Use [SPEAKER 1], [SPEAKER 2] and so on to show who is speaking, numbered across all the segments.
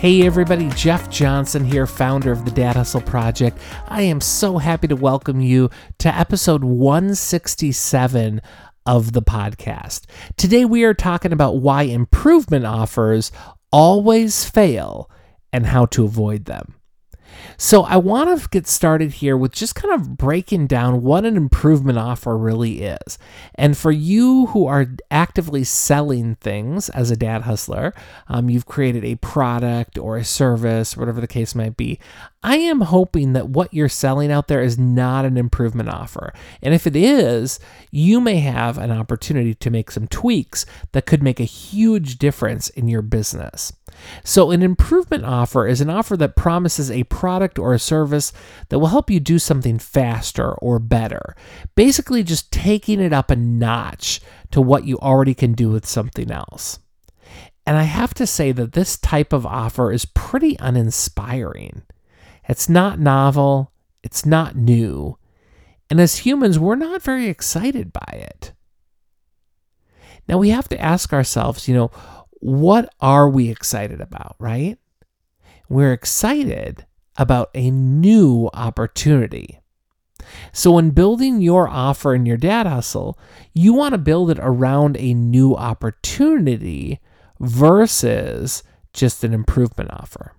[SPEAKER 1] Hey everybody, Jeff Johnson here, founder of the Dad Hustle Project. I am so happy to welcome you to episode 167 of the podcast. Today we are talking about why improvement offers always fail and how to avoid them. So, I want to get started here with just kind of breaking down what an improvement offer really is. And for you who are actively selling things as a dad hustler, um, you've created a product or a service, whatever the case might be. I am hoping that what you're selling out there is not an improvement offer. And if it is, you may have an opportunity to make some tweaks that could make a huge difference in your business. So, an improvement offer is an offer that promises a product or a service that will help you do something faster or better. Basically, just taking it up a notch to what you already can do with something else. And I have to say that this type of offer is pretty uninspiring. It's not novel, it's not new, and as humans, we're not very excited by it. Now we have to ask ourselves, you know, what are we excited about, right? We're excited about a new opportunity. So, when building your offer in your dad hustle, you want to build it around a new opportunity versus just an improvement offer.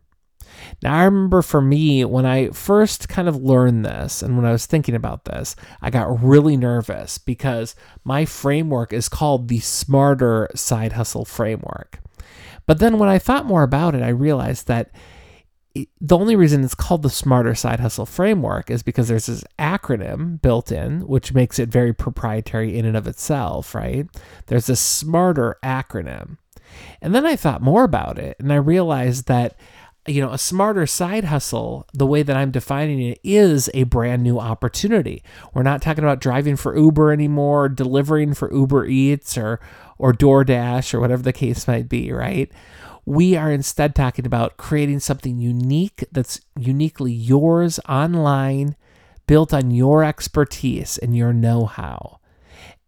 [SPEAKER 1] Now, I remember for me, when I first kind of learned this and when I was thinking about this, I got really nervous because my framework is called the Smarter Side Hustle Framework. But then when I thought more about it, I realized that the only reason it's called the Smarter Side Hustle Framework is because there's this acronym built in, which makes it very proprietary in and of itself, right? There's a smarter acronym. And then I thought more about it and I realized that you know, a smarter side hustle, the way that I'm defining it, is a brand new opportunity. We're not talking about driving for Uber anymore, delivering for Uber Eats or or DoorDash or whatever the case might be, right? We are instead talking about creating something unique that's uniquely yours online, built on your expertise and your know-how.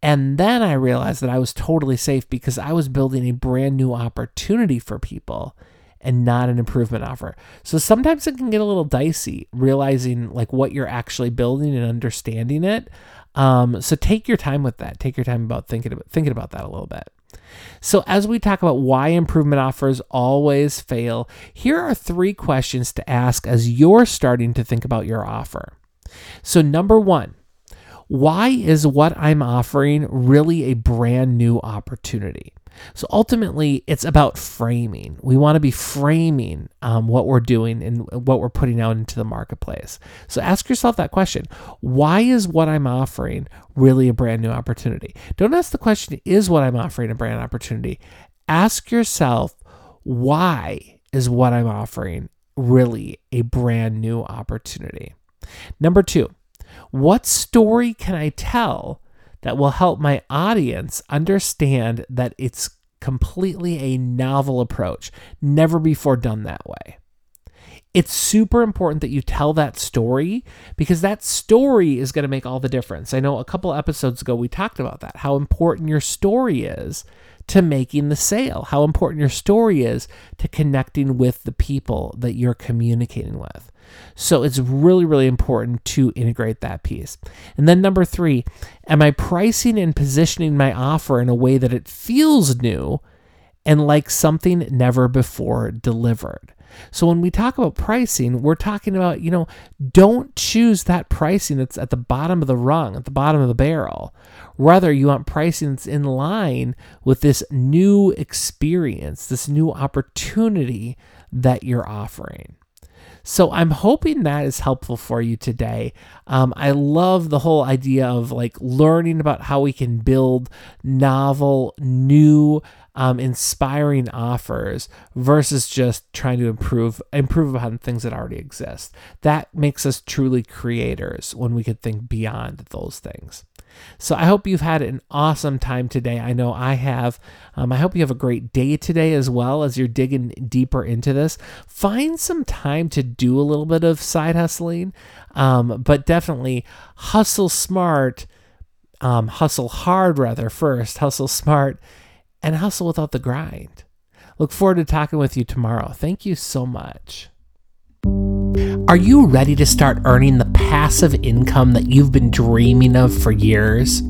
[SPEAKER 1] And then I realized that I was totally safe because I was building a brand new opportunity for people and not an improvement offer. So sometimes it can get a little dicey realizing like what you're actually building and understanding it. Um, so take your time with that. Take your time about thinking about thinking about that a little bit. So as we talk about why improvement offers always fail, here are three questions to ask as you're starting to think about your offer. So number 1, why is what I'm offering really a brand new opportunity? So ultimately, it's about framing. We want to be framing um, what we're doing and what we're putting out into the marketplace. So ask yourself that question Why is what I'm offering really a brand new opportunity? Don't ask the question, Is what I'm offering a brand opportunity? Ask yourself, Why is what I'm offering really a brand new opportunity? Number two, what story can I tell that will help my audience understand that it's completely a novel approach, never before done that way. It's super important that you tell that story because that story is going to make all the difference. I know a couple episodes ago we talked about that, how important your story is to making the sale, how important your story is to connecting with the people that you're communicating with. So it's really, really important to integrate that piece. And then number three, am I pricing and positioning my offer in a way that it feels new and like something never before delivered? So when we talk about pricing, we're talking about, you know, don't choose that pricing that's at the bottom of the rung, at the bottom of the barrel. Rather, you want pricing that's in line with this new experience, this new opportunity that you're offering. So I'm hoping that is helpful for you today. Um, I love the whole idea of like learning about how we can build novel, new, um, inspiring offers versus just trying to improve improve upon things that already exist. That makes us truly creators when we can think beyond those things. So I hope you've had an awesome time today. I know I have. Um, I hope you have a great day today as well as you're digging deeper into this. Find some time to do a little bit of side hustling, um, but definitely hustle smart, um, hustle hard rather first, hustle smart, and hustle without the grind. Look forward to talking with you tomorrow. Thank you so much. Are you ready to start earning the passive income that you've been dreaming of for years?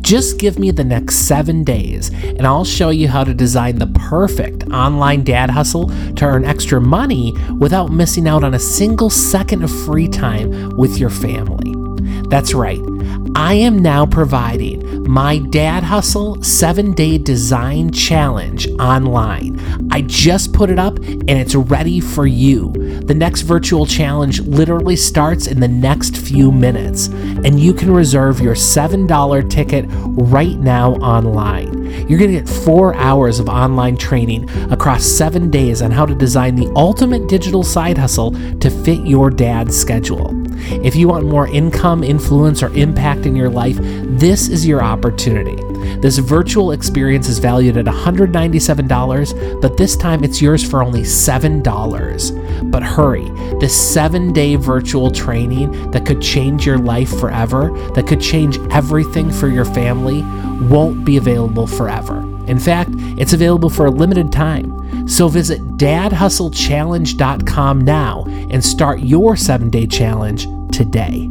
[SPEAKER 1] Just give me the next seven days and I'll show you how to design the perfect online dad hustle to earn extra money without missing out on a single second of free time with your family. That's right. I am now providing my Dad Hustle 7 Day Design Challenge online. I just put it up and it's ready for you. The next virtual challenge literally starts in the next few minutes, and you can reserve your $7 ticket right now online. You're going to get four hours of online training across seven days on how to design the ultimate digital side hustle to fit your dad's schedule. If you want more income, influence, or impact in your life, this is your opportunity. This virtual experience is valued at $197, but this time it's yours for only $7. But hurry, this seven day virtual training that could change your life forever, that could change everything for your family, won't be available forever. In fact, it's available for a limited time. So visit dadhustlechallenge.com now and start your seven day challenge today.